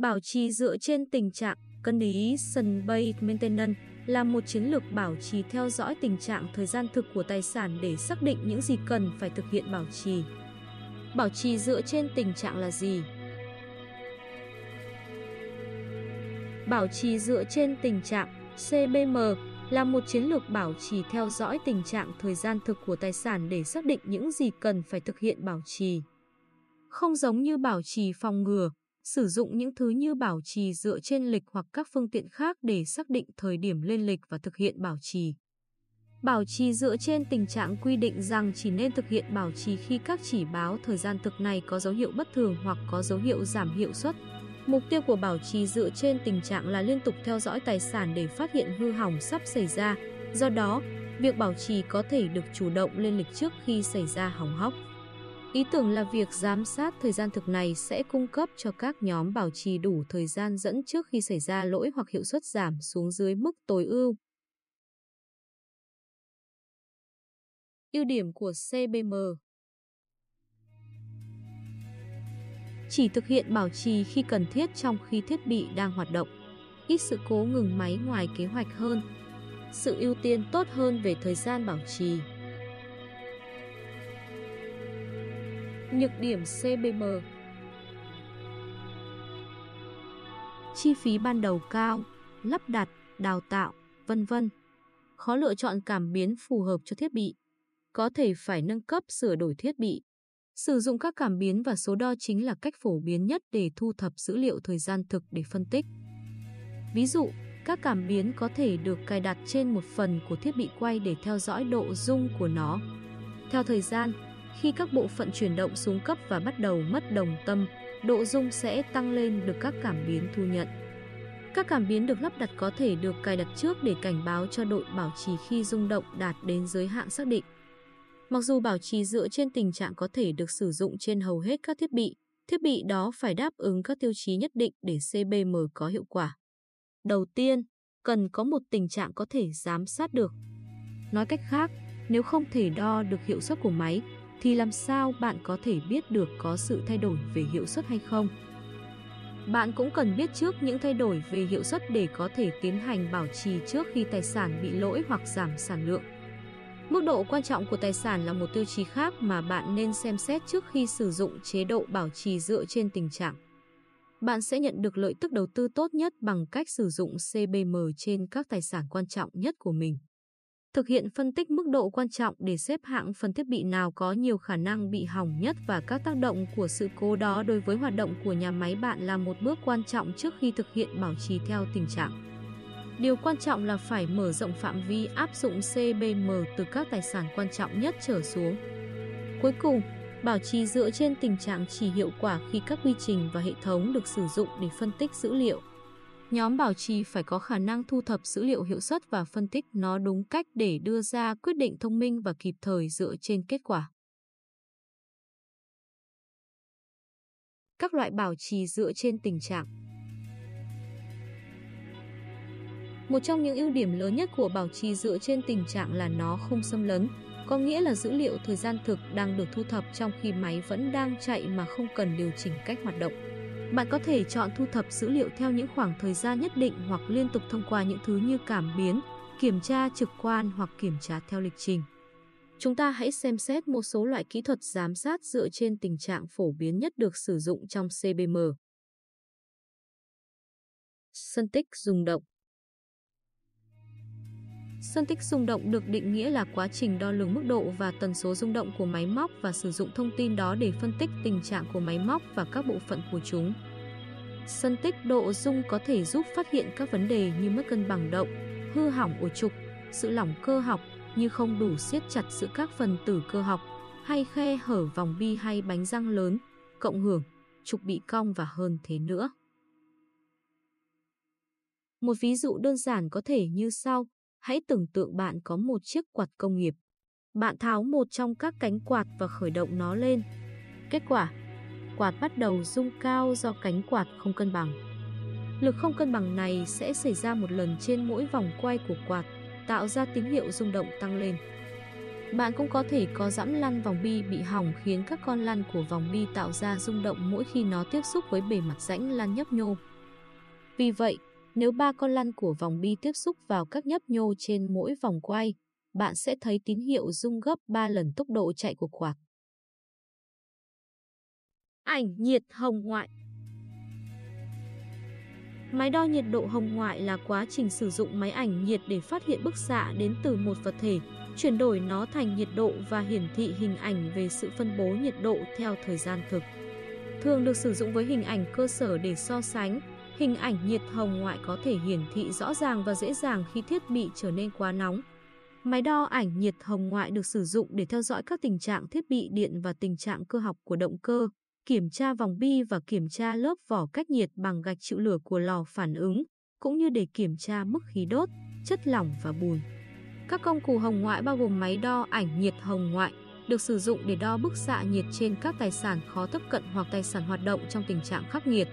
Bảo trì dựa trên tình trạng condition-based maintenance là một chiến lược bảo trì theo dõi tình trạng thời gian thực của tài sản để xác định những gì cần phải thực hiện bảo trì. Bảo trì dựa trên tình trạng là gì? Bảo trì dựa trên tình trạng CBM là một chiến lược bảo trì theo dõi tình trạng thời gian thực của tài sản để xác định những gì cần phải thực hiện bảo trì. Không giống như bảo trì phòng ngừa, sử dụng những thứ như bảo trì dựa trên lịch hoặc các phương tiện khác để xác định thời điểm lên lịch và thực hiện bảo trì. Bảo trì dựa trên tình trạng quy định rằng chỉ nên thực hiện bảo trì khi các chỉ báo thời gian thực này có dấu hiệu bất thường hoặc có dấu hiệu giảm hiệu suất. Mục tiêu của bảo trì dựa trên tình trạng là liên tục theo dõi tài sản để phát hiện hư hỏng sắp xảy ra. Do đó, việc bảo trì có thể được chủ động lên lịch trước khi xảy ra hỏng hóc. Ý tưởng là việc giám sát thời gian thực này sẽ cung cấp cho các nhóm bảo trì đủ thời gian dẫn trước khi xảy ra lỗi hoặc hiệu suất giảm xuống dưới mức tối ưu. Ưu điểm của CBM Chỉ thực hiện bảo trì khi cần thiết trong khi thiết bị đang hoạt động. Ít sự cố ngừng máy ngoài kế hoạch hơn. Sự ưu tiên tốt hơn về thời gian bảo trì. Nhược điểm CBM Chi phí ban đầu cao, lắp đặt, đào tạo, vân vân. Khó lựa chọn cảm biến phù hợp cho thiết bị. Có thể phải nâng cấp sửa đổi thiết bị. Sử dụng các cảm biến và số đo chính là cách phổ biến nhất để thu thập dữ liệu thời gian thực để phân tích. Ví dụ, các cảm biến có thể được cài đặt trên một phần của thiết bị quay để theo dõi độ rung của nó. Theo thời gian, khi các bộ phận chuyển động xuống cấp và bắt đầu mất đồng tâm, độ rung sẽ tăng lên được các cảm biến thu nhận. Các cảm biến được lắp đặt có thể được cài đặt trước để cảnh báo cho đội bảo trì khi rung động đạt đến giới hạn xác định. Mặc dù bảo trì dựa trên tình trạng có thể được sử dụng trên hầu hết các thiết bị, thiết bị đó phải đáp ứng các tiêu chí nhất định để CBM có hiệu quả. Đầu tiên, cần có một tình trạng có thể giám sát được. Nói cách khác, nếu không thể đo được hiệu suất của máy, thì làm sao bạn có thể biết được có sự thay đổi về hiệu suất hay không? Bạn cũng cần biết trước những thay đổi về hiệu suất để có thể tiến hành bảo trì trước khi tài sản bị lỗi hoặc giảm sản lượng. Mức độ quan trọng của tài sản là một tiêu chí khác mà bạn nên xem xét trước khi sử dụng chế độ bảo trì dựa trên tình trạng. Bạn sẽ nhận được lợi tức đầu tư tốt nhất bằng cách sử dụng CBM trên các tài sản quan trọng nhất của mình. Thực hiện phân tích mức độ quan trọng để xếp hạng phần thiết bị nào có nhiều khả năng bị hỏng nhất và các tác động của sự cố đó đối với hoạt động của nhà máy bạn là một bước quan trọng trước khi thực hiện bảo trì theo tình trạng. Điều quan trọng là phải mở rộng phạm vi áp dụng CBM từ các tài sản quan trọng nhất trở xuống. Cuối cùng, bảo trì dựa trên tình trạng chỉ hiệu quả khi các quy trình và hệ thống được sử dụng để phân tích dữ liệu. Nhóm bảo trì phải có khả năng thu thập dữ liệu hiệu suất và phân tích nó đúng cách để đưa ra quyết định thông minh và kịp thời dựa trên kết quả. Các loại bảo trì dựa trên tình trạng Một trong những ưu điểm lớn nhất của bảo trì dựa trên tình trạng là nó không xâm lấn, có nghĩa là dữ liệu thời gian thực đang được thu thập trong khi máy vẫn đang chạy mà không cần điều chỉnh cách hoạt động. Bạn có thể chọn thu thập dữ liệu theo những khoảng thời gian nhất định hoặc liên tục thông qua những thứ như cảm biến, kiểm tra trực quan hoặc kiểm tra theo lịch trình. Chúng ta hãy xem xét một số loại kỹ thuật giám sát dựa trên tình trạng phổ biến nhất được sử dụng trong CBM. Phân tích rung động Phân tích rung động được định nghĩa là quá trình đo lường mức độ và tần số rung động của máy móc và sử dụng thông tin đó để phân tích tình trạng của máy móc và các bộ phận của chúng. Phân tích độ rung có thể giúp phát hiện các vấn đề như mất cân bằng động, hư hỏng ổ trục, sự lỏng cơ học như không đủ siết chặt giữa các phần tử cơ học hay khe hở vòng bi hay bánh răng lớn, cộng hưởng, trục bị cong và hơn thế nữa. Một ví dụ đơn giản có thể như sau. Hãy tưởng tượng bạn có một chiếc quạt công nghiệp. Bạn tháo một trong các cánh quạt và khởi động nó lên. Kết quả, quạt bắt đầu rung cao do cánh quạt không cân bằng. Lực không cân bằng này sẽ xảy ra một lần trên mỗi vòng quay của quạt, tạo ra tín hiệu rung động tăng lên. Bạn cũng có thể có giẫm lăn vòng bi bị hỏng khiến các con lăn của vòng bi tạo ra rung động mỗi khi nó tiếp xúc với bề mặt rãnh lăn nhấp nhô. Vì vậy, nếu ba con lăn của vòng bi tiếp xúc vào các nhấp nhô trên mỗi vòng quay, bạn sẽ thấy tín hiệu rung gấp 3 lần tốc độ chạy của quạt. Ảnh nhiệt hồng ngoại Máy đo nhiệt độ hồng ngoại là quá trình sử dụng máy ảnh nhiệt để phát hiện bức xạ đến từ một vật thể, chuyển đổi nó thành nhiệt độ và hiển thị hình ảnh về sự phân bố nhiệt độ theo thời gian thực. Thường được sử dụng với hình ảnh cơ sở để so sánh, hình ảnh nhiệt hồng ngoại có thể hiển thị rõ ràng và dễ dàng khi thiết bị trở nên quá nóng. Máy đo ảnh nhiệt hồng ngoại được sử dụng để theo dõi các tình trạng thiết bị điện và tình trạng cơ học của động cơ, kiểm tra vòng bi và kiểm tra lớp vỏ cách nhiệt bằng gạch chịu lửa của lò phản ứng, cũng như để kiểm tra mức khí đốt, chất lỏng và bùn. Các công cụ hồng ngoại bao gồm máy đo ảnh nhiệt hồng ngoại, được sử dụng để đo bức xạ nhiệt trên các tài sản khó tiếp cận hoặc tài sản hoạt động trong tình trạng khắc nghiệt.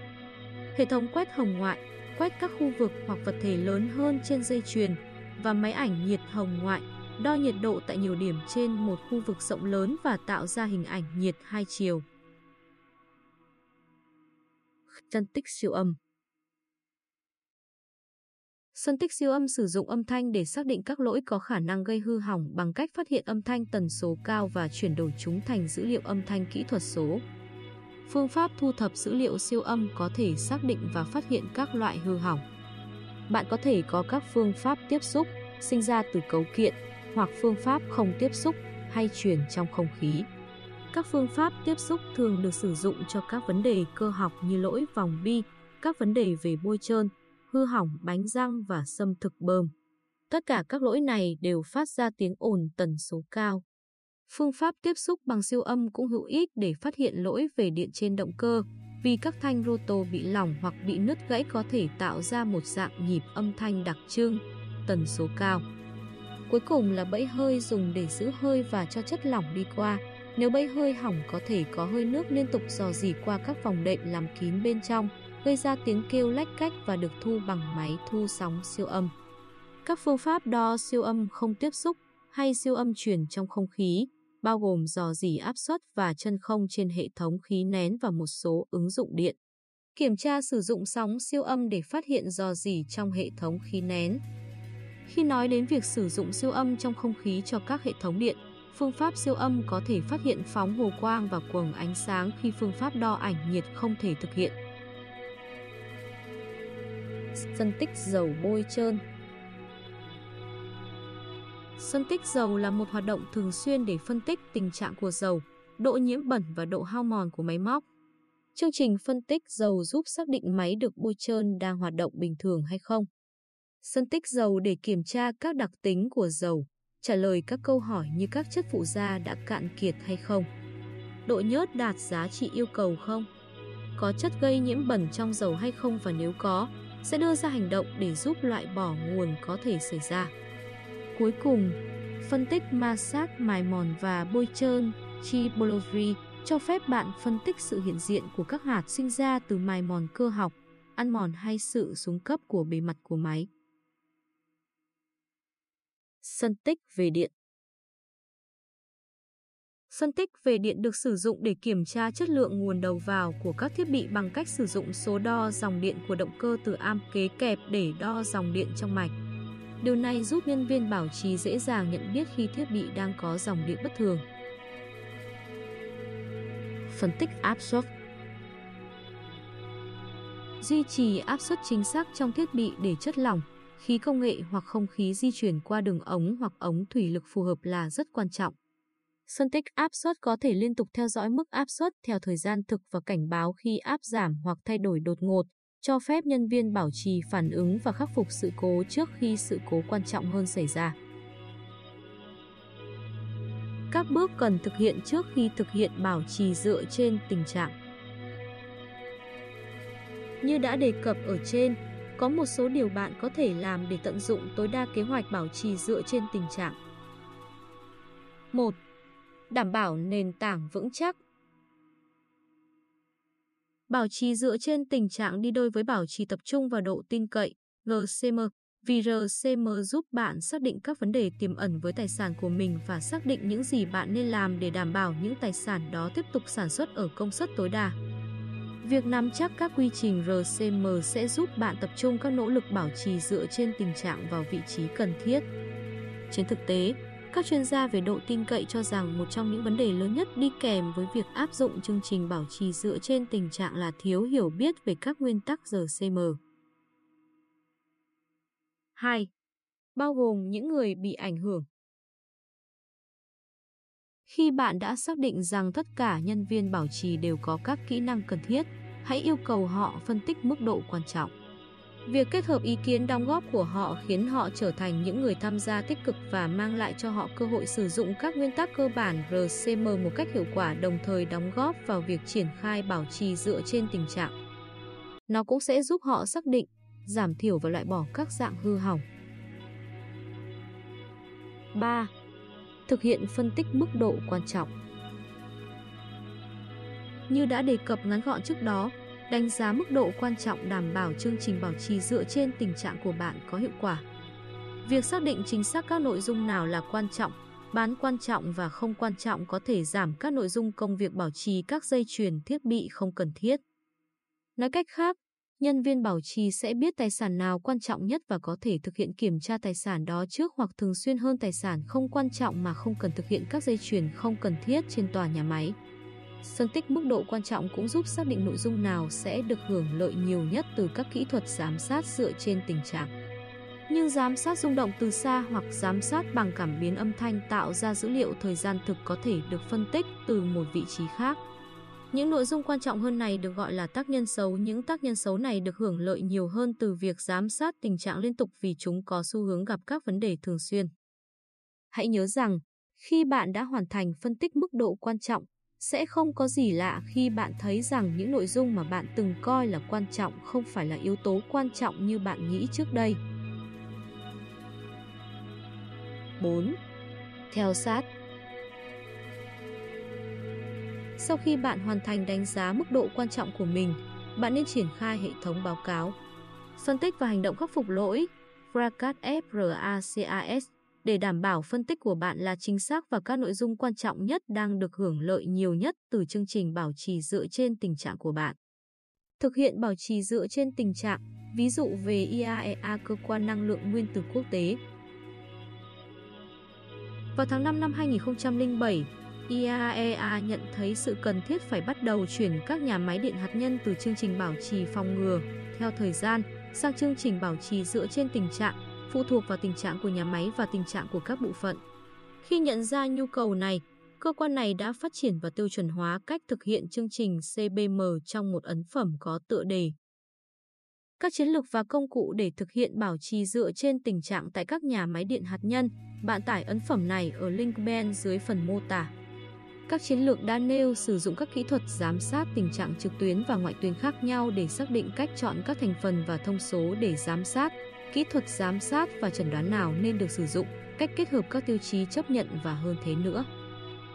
Hệ thống quét hồng ngoại, quét các khu vực hoặc vật thể lớn hơn trên dây chuyền và máy ảnh nhiệt hồng ngoại, đo nhiệt độ tại nhiều điểm trên một khu vực rộng lớn và tạo ra hình ảnh nhiệt hai chiều. Phân tích siêu âm Phân tích siêu âm sử dụng âm thanh để xác định các lỗi có khả năng gây hư hỏng bằng cách phát hiện âm thanh tần số cao và chuyển đổi chúng thành dữ liệu âm thanh kỹ thuật số. Phương pháp thu thập dữ liệu siêu âm có thể xác định và phát hiện các loại hư hỏng. Bạn có thể có các phương pháp tiếp xúc sinh ra từ cấu kiện hoặc phương pháp không tiếp xúc hay truyền trong không khí. Các phương pháp tiếp xúc thường được sử dụng cho các vấn đề cơ học như lỗi vòng bi, các vấn đề về bôi trơn, hư hỏng bánh răng và xâm thực bơm. Tất cả các lỗi này đều phát ra tiếng ồn tần số cao. Phương pháp tiếp xúc bằng siêu âm cũng hữu ích để phát hiện lỗi về điện trên động cơ, vì các thanh roto bị lỏng hoặc bị nứt gãy có thể tạo ra một dạng nhịp âm thanh đặc trưng, tần số cao. Cuối cùng là bẫy hơi dùng để giữ hơi và cho chất lỏng đi qua. Nếu bẫy hơi hỏng có thể có hơi nước liên tục dò dỉ qua các vòng đệm làm kín bên trong, gây ra tiếng kêu lách cách và được thu bằng máy thu sóng siêu âm. Các phương pháp đo siêu âm không tiếp xúc hay siêu âm truyền trong không khí, bao gồm dò dỉ áp suất và chân không trên hệ thống khí nén và một số ứng dụng điện. Kiểm tra sử dụng sóng siêu âm để phát hiện dò dỉ trong hệ thống khí nén. Khi nói đến việc sử dụng siêu âm trong không khí cho các hệ thống điện, phương pháp siêu âm có thể phát hiện phóng hồ quang và quầng ánh sáng khi phương pháp đo ảnh nhiệt không thể thực hiện. Phân tích dầu bôi trơn Phân tích dầu là một hoạt động thường xuyên để phân tích tình trạng của dầu, độ nhiễm bẩn và độ hao mòn của máy móc. Chương trình phân tích dầu giúp xác định máy được bôi trơn đang hoạt động bình thường hay không. Phân tích dầu để kiểm tra các đặc tính của dầu, trả lời các câu hỏi như các chất phụ gia đã cạn kiệt hay không. Độ nhớt đạt giá trị yêu cầu không? Có chất gây nhiễm bẩn trong dầu hay không và nếu có, sẽ đưa ra hành động để giúp loại bỏ nguồn có thể xảy ra. Cuối cùng, phân tích ma sát mài mòn và bôi trơn Chibology cho phép bạn phân tích sự hiện diện của các hạt sinh ra từ mài mòn cơ học, ăn mòn hay sự xuống cấp của bề mặt của máy. Phân tích về điện Phân tích về điện được sử dụng để kiểm tra chất lượng nguồn đầu vào của các thiết bị bằng cách sử dụng số đo dòng điện của động cơ từ am kế kẹp để đo dòng điện trong mạch. Điều này giúp nhân viên bảo trì dễ dàng nhận biết khi thiết bị đang có dòng điện bất thường. Phân tích áp suất Duy trì áp suất chính xác trong thiết bị để chất lỏng, khí công nghệ hoặc không khí di chuyển qua đường ống hoặc ống thủy lực phù hợp là rất quan trọng. Phân tích áp suất có thể liên tục theo dõi mức áp suất theo thời gian thực và cảnh báo khi áp giảm hoặc thay đổi đột ngột, cho phép nhân viên bảo trì phản ứng và khắc phục sự cố trước khi sự cố quan trọng hơn xảy ra. Các bước cần thực hiện trước khi thực hiện bảo trì dựa trên tình trạng. Như đã đề cập ở trên, có một số điều bạn có thể làm để tận dụng tối đa kế hoạch bảo trì dựa trên tình trạng. 1. Đảm bảo nền tảng vững chắc Bảo trì dựa trên tình trạng đi đôi với bảo trì tập trung và độ tin cậy, GCM, vì RCM giúp bạn xác định các vấn đề tiềm ẩn với tài sản của mình và xác định những gì bạn nên làm để đảm bảo những tài sản đó tiếp tục sản xuất ở công suất tối đa. Việc nắm chắc các quy trình RCM sẽ giúp bạn tập trung các nỗ lực bảo trì dựa trên tình trạng vào vị trí cần thiết. Trên thực tế, các chuyên gia về độ tin cậy cho rằng một trong những vấn đề lớn nhất đi kèm với việc áp dụng chương trình bảo trì dựa trên tình trạng là thiếu hiểu biết về các nguyên tắc RCM. 2. Bao gồm những người bị ảnh hưởng. Khi bạn đã xác định rằng tất cả nhân viên bảo trì đều có các kỹ năng cần thiết, hãy yêu cầu họ phân tích mức độ quan trọng. Việc kết hợp ý kiến đóng góp của họ khiến họ trở thành những người tham gia tích cực và mang lại cho họ cơ hội sử dụng các nguyên tắc cơ bản RCM một cách hiệu quả đồng thời đóng góp vào việc triển khai bảo trì dựa trên tình trạng. Nó cũng sẽ giúp họ xác định, giảm thiểu và loại bỏ các dạng hư hỏng. 3. Thực hiện phân tích mức độ quan trọng. Như đã đề cập ngắn gọn trước đó, đánh giá mức độ quan trọng đảm bảo chương trình bảo trì dựa trên tình trạng của bạn có hiệu quả. Việc xác định chính xác các nội dung nào là quan trọng, bán quan trọng và không quan trọng có thể giảm các nội dung công việc bảo trì các dây chuyền thiết bị không cần thiết. Nói cách khác, nhân viên bảo trì sẽ biết tài sản nào quan trọng nhất và có thể thực hiện kiểm tra tài sản đó trước hoặc thường xuyên hơn tài sản không quan trọng mà không cần thực hiện các dây chuyền không cần thiết trên tòa nhà máy. Phân tích mức độ quan trọng cũng giúp xác định nội dung nào sẽ được hưởng lợi nhiều nhất từ các kỹ thuật giám sát dựa trên tình trạng. Như giám sát rung động từ xa hoặc giám sát bằng cảm biến âm thanh tạo ra dữ liệu thời gian thực có thể được phân tích từ một vị trí khác. Những nội dung quan trọng hơn này được gọi là tác nhân xấu. Những tác nhân xấu này được hưởng lợi nhiều hơn từ việc giám sát tình trạng liên tục vì chúng có xu hướng gặp các vấn đề thường xuyên. Hãy nhớ rằng, khi bạn đã hoàn thành phân tích mức độ quan trọng, sẽ không có gì lạ khi bạn thấy rằng những nội dung mà bạn từng coi là quan trọng không phải là yếu tố quan trọng như bạn nghĩ trước đây. 4. Theo sát Sau khi bạn hoàn thành đánh giá mức độ quan trọng của mình, bạn nên triển khai hệ thống báo cáo, phân tích và hành động khắc phục lỗi FRACAS FRACAS để đảm bảo phân tích của bạn là chính xác và các nội dung quan trọng nhất đang được hưởng lợi nhiều nhất từ chương trình bảo trì dựa trên tình trạng của bạn. Thực hiện bảo trì dựa trên tình trạng, ví dụ về IAEA cơ quan năng lượng nguyên tử quốc tế. Vào tháng 5 năm 2007, IAEA nhận thấy sự cần thiết phải bắt đầu chuyển các nhà máy điện hạt nhân từ chương trình bảo trì phòng ngừa theo thời gian sang chương trình bảo trì dựa trên tình trạng phụ thuộc vào tình trạng của nhà máy và tình trạng của các bộ phận. Khi nhận ra nhu cầu này, cơ quan này đã phát triển và tiêu chuẩn hóa cách thực hiện chương trình CBM trong một ấn phẩm có tựa đề. Các chiến lược và công cụ để thực hiện bảo trì dựa trên tình trạng tại các nhà máy điện hạt nhân, bạn tải ấn phẩm này ở link bên dưới phần mô tả. Các chiến lược đã nêu sử dụng các kỹ thuật giám sát tình trạng trực tuyến và ngoại tuyến khác nhau để xác định cách chọn các thành phần và thông số để giám sát, kỹ thuật giám sát và chẩn đoán nào nên được sử dụng, cách kết hợp các tiêu chí chấp nhận và hơn thế nữa.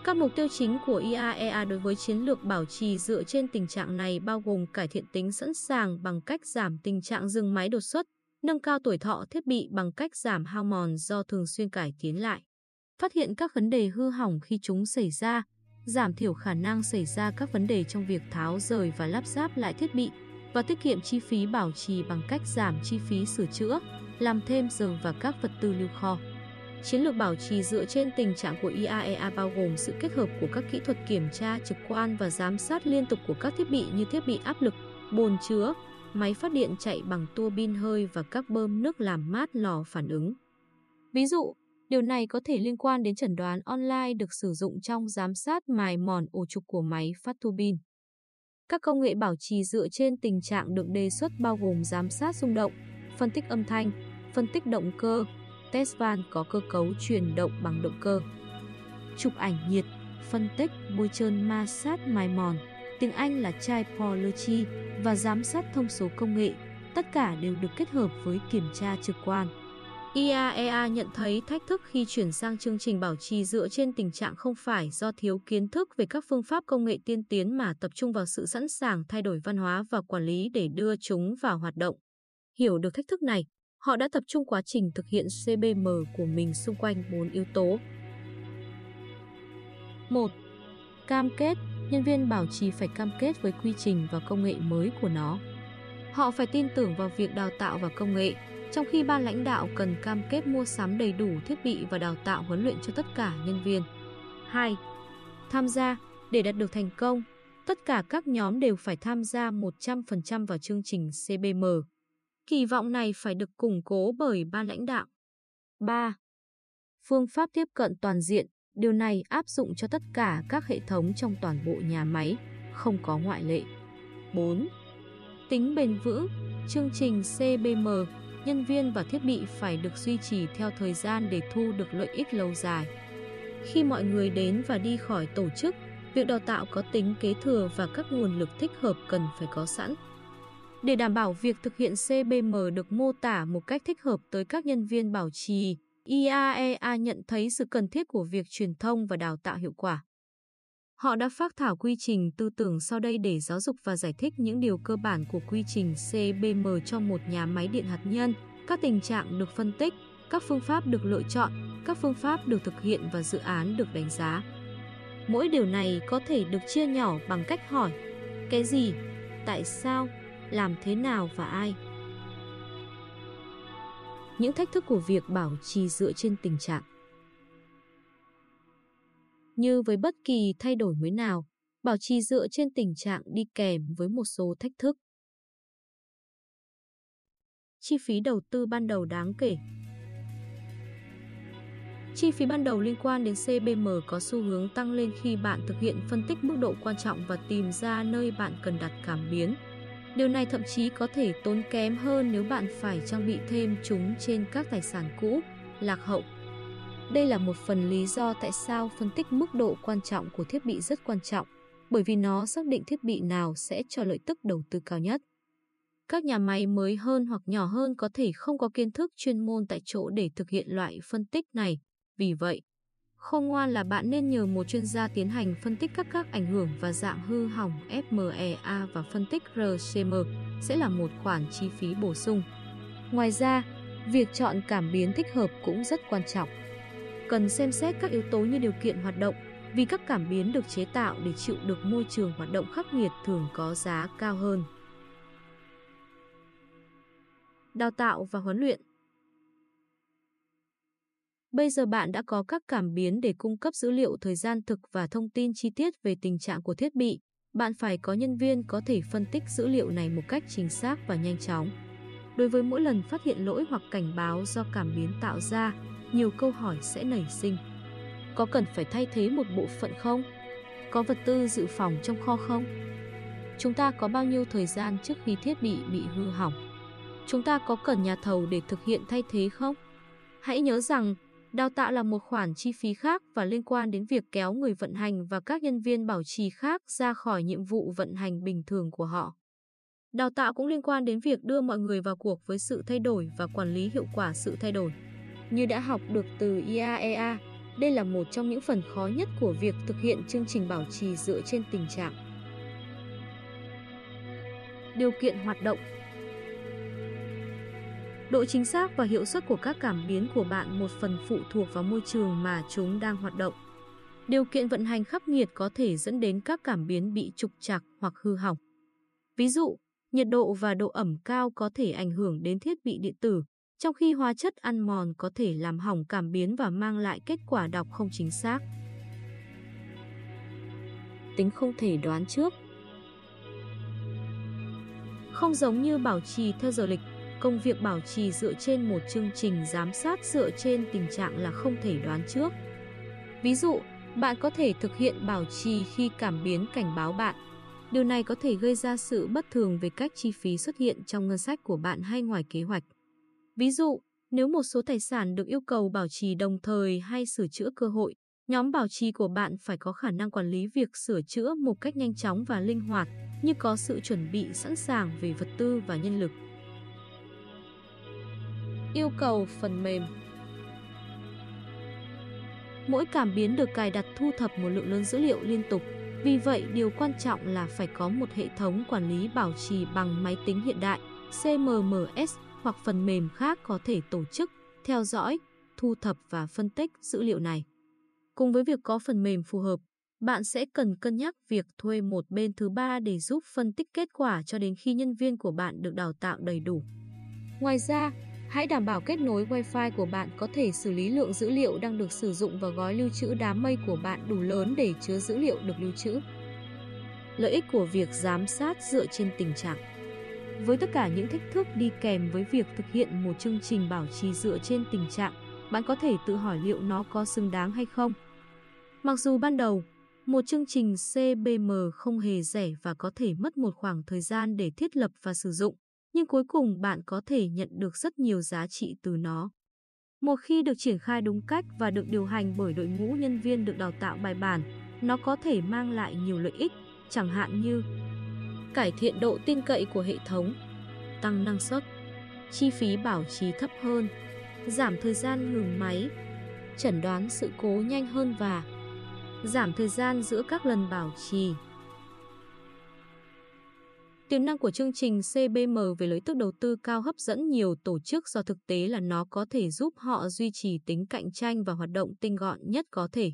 Các mục tiêu chính của IAEA đối với chiến lược bảo trì dựa trên tình trạng này bao gồm cải thiện tính sẵn sàng bằng cách giảm tình trạng dừng máy đột xuất, nâng cao tuổi thọ thiết bị bằng cách giảm hao mòn do thường xuyên cải tiến lại, phát hiện các vấn đề hư hỏng khi chúng xảy ra, giảm thiểu khả năng xảy ra các vấn đề trong việc tháo rời và lắp ráp lại thiết bị, và tiết kiệm chi phí bảo trì bằng cách giảm chi phí sửa chữa, làm thêm giờ và các vật tư lưu kho. Chiến lược bảo trì dựa trên tình trạng của IAEA bao gồm sự kết hợp của các kỹ thuật kiểm tra trực quan và giám sát liên tục của các thiết bị như thiết bị áp lực, bồn chứa, máy phát điện chạy bằng tua bin hơi và các bơm nước làm mát lò phản ứng. Ví dụ, điều này có thể liên quan đến chẩn đoán online được sử dụng trong giám sát mài mòn ổ trục của máy phát tua bin. Các công nghệ bảo trì dựa trên tình trạng được đề xuất bao gồm giám sát rung động, phân tích âm thanh, phân tích động cơ, test van có cơ cấu chuyển động bằng động cơ, chụp ảnh nhiệt, phân tích bôi trơn ma sát mài mòn, tiếng Anh là typology và giám sát thông số công nghệ, tất cả đều được kết hợp với kiểm tra trực quan. IAEA nhận thấy thách thức khi chuyển sang chương trình bảo trì dựa trên tình trạng không phải do thiếu kiến thức về các phương pháp công nghệ tiên tiến mà tập trung vào sự sẵn sàng thay đổi văn hóa và quản lý để đưa chúng vào hoạt động. Hiểu được thách thức này, Họ đã tập trung quá trình thực hiện CBM của mình xung quanh 4 yếu tố. 1. Cam kết, nhân viên bảo trì phải cam kết với quy trình và công nghệ mới của nó. Họ phải tin tưởng vào việc đào tạo và công nghệ, trong khi ban lãnh đạo cần cam kết mua sắm đầy đủ thiết bị và đào tạo huấn luyện cho tất cả nhân viên. 2. Tham gia, để đạt được thành công, tất cả các nhóm đều phải tham gia 100% vào chương trình CBM. Kỳ vọng này phải được củng cố bởi ban lãnh đạo. 3. Phương pháp tiếp cận toàn diện, điều này áp dụng cho tất cả các hệ thống trong toàn bộ nhà máy, không có ngoại lệ. 4. Tính bền vững, chương trình CBM, nhân viên và thiết bị phải được duy trì theo thời gian để thu được lợi ích lâu dài. Khi mọi người đến và đi khỏi tổ chức, việc đào tạo có tính kế thừa và các nguồn lực thích hợp cần phải có sẵn. Để đảm bảo việc thực hiện CBM được mô tả một cách thích hợp tới các nhân viên bảo trì, IAEA nhận thấy sự cần thiết của việc truyền thông và đào tạo hiệu quả. Họ đã phát thảo quy trình tư tưởng sau đây để giáo dục và giải thích những điều cơ bản của quy trình CBM cho một nhà máy điện hạt nhân, các tình trạng được phân tích, các phương pháp được lựa chọn, các phương pháp được thực hiện và dự án được đánh giá. Mỗi điều này có thể được chia nhỏ bằng cách hỏi cái gì, tại sao, làm thế nào và ai. Những thách thức của việc bảo trì dựa trên tình trạng như với bất kỳ thay đổi mới nào, bảo trì dựa trên tình trạng đi kèm với một số thách thức. Chi phí đầu tư ban đầu đáng kể Chi phí ban đầu liên quan đến CBM có xu hướng tăng lên khi bạn thực hiện phân tích mức độ quan trọng và tìm ra nơi bạn cần đặt cảm biến. Điều này thậm chí có thể tốn kém hơn nếu bạn phải trang bị thêm chúng trên các tài sản cũ, lạc hậu. Đây là một phần lý do tại sao phân tích mức độ quan trọng của thiết bị rất quan trọng, bởi vì nó xác định thiết bị nào sẽ cho lợi tức đầu tư cao nhất. Các nhà máy mới hơn hoặc nhỏ hơn có thể không có kiến thức chuyên môn tại chỗ để thực hiện loại phân tích này, vì vậy, khôn ngoan là bạn nên nhờ một chuyên gia tiến hành phân tích các các ảnh hưởng và dạng hư hỏng FMEA và phân tích RCM sẽ là một khoản chi phí bổ sung. Ngoài ra, việc chọn cảm biến thích hợp cũng rất quan trọng. Cần xem xét các yếu tố như điều kiện hoạt động, vì các cảm biến được chế tạo để chịu được môi trường hoạt động khắc nghiệt thường có giá cao hơn. Đào tạo và huấn luyện Bây giờ bạn đã có các cảm biến để cung cấp dữ liệu thời gian thực và thông tin chi tiết về tình trạng của thiết bị. Bạn phải có nhân viên có thể phân tích dữ liệu này một cách chính xác và nhanh chóng. Đối với mỗi lần phát hiện lỗi hoặc cảnh báo do cảm biến tạo ra, nhiều câu hỏi sẽ nảy sinh. Có cần phải thay thế một bộ phận không? Có vật tư dự phòng trong kho không? Chúng ta có bao nhiêu thời gian trước khi thiết bị bị hư hỏng? Chúng ta có cần nhà thầu để thực hiện thay thế không? Hãy nhớ rằng, Đào tạo là một khoản chi phí khác và liên quan đến việc kéo người vận hành và các nhân viên bảo trì khác ra khỏi nhiệm vụ vận hành bình thường của họ. Đào tạo cũng liên quan đến việc đưa mọi người vào cuộc với sự thay đổi và quản lý hiệu quả sự thay đổi. Như đã học được từ IAEA, đây là một trong những phần khó nhất của việc thực hiện chương trình bảo trì dựa trên tình trạng. Điều kiện hoạt động Độ chính xác và hiệu suất của các cảm biến của bạn một phần phụ thuộc vào môi trường mà chúng đang hoạt động. Điều kiện vận hành khắc nghiệt có thể dẫn đến các cảm biến bị trục trặc hoặc hư hỏng. Ví dụ, nhiệt độ và độ ẩm cao có thể ảnh hưởng đến thiết bị điện tử, trong khi hóa chất ăn mòn có thể làm hỏng cảm biến và mang lại kết quả đọc không chính xác. Tính không thể đoán trước Không giống như bảo trì theo giờ lịch, công việc bảo trì dựa trên một chương trình giám sát dựa trên tình trạng là không thể đoán trước. Ví dụ, bạn có thể thực hiện bảo trì khi cảm biến cảnh báo bạn. Điều này có thể gây ra sự bất thường về cách chi phí xuất hiện trong ngân sách của bạn hay ngoài kế hoạch. Ví dụ, nếu một số tài sản được yêu cầu bảo trì đồng thời hay sửa chữa cơ hội, nhóm bảo trì của bạn phải có khả năng quản lý việc sửa chữa một cách nhanh chóng và linh hoạt, như có sự chuẩn bị sẵn sàng về vật tư và nhân lực. Yêu cầu phần mềm Mỗi cảm biến được cài đặt thu thập một lượng lớn dữ liệu liên tục. Vì vậy, điều quan trọng là phải có một hệ thống quản lý bảo trì bằng máy tính hiện đại, CMMS, hoặc phần mềm khác có thể tổ chức, theo dõi, thu thập và phân tích dữ liệu này. Cùng với việc có phần mềm phù hợp, bạn sẽ cần cân nhắc việc thuê một bên thứ ba để giúp phân tích kết quả cho đến khi nhân viên của bạn được đào tạo đầy đủ. Ngoài ra, hãy đảm bảo kết nối Wi-Fi của bạn có thể xử lý lượng dữ liệu đang được sử dụng và gói lưu trữ đám mây của bạn đủ lớn để chứa dữ liệu được lưu trữ. Lợi ích của việc giám sát dựa trên tình trạng với tất cả những thách thức đi kèm với việc thực hiện một chương trình bảo trì dựa trên tình trạng, bạn có thể tự hỏi liệu nó có xứng đáng hay không. Mặc dù ban đầu, một chương trình CBM không hề rẻ và có thể mất một khoảng thời gian để thiết lập và sử dụng, nhưng cuối cùng bạn có thể nhận được rất nhiều giá trị từ nó. Một khi được triển khai đúng cách và được điều hành bởi đội ngũ nhân viên được đào tạo bài bản, nó có thể mang lại nhiều lợi ích, chẳng hạn như cải thiện độ tin cậy của hệ thống, tăng năng suất, chi phí bảo trì thấp hơn, giảm thời gian ngừng máy, chẩn đoán sự cố nhanh hơn và giảm thời gian giữa các lần bảo trì. Tiềm năng của chương trình CBM về lợi tức đầu tư cao hấp dẫn nhiều tổ chức do thực tế là nó có thể giúp họ duy trì tính cạnh tranh và hoạt động tinh gọn nhất có thể.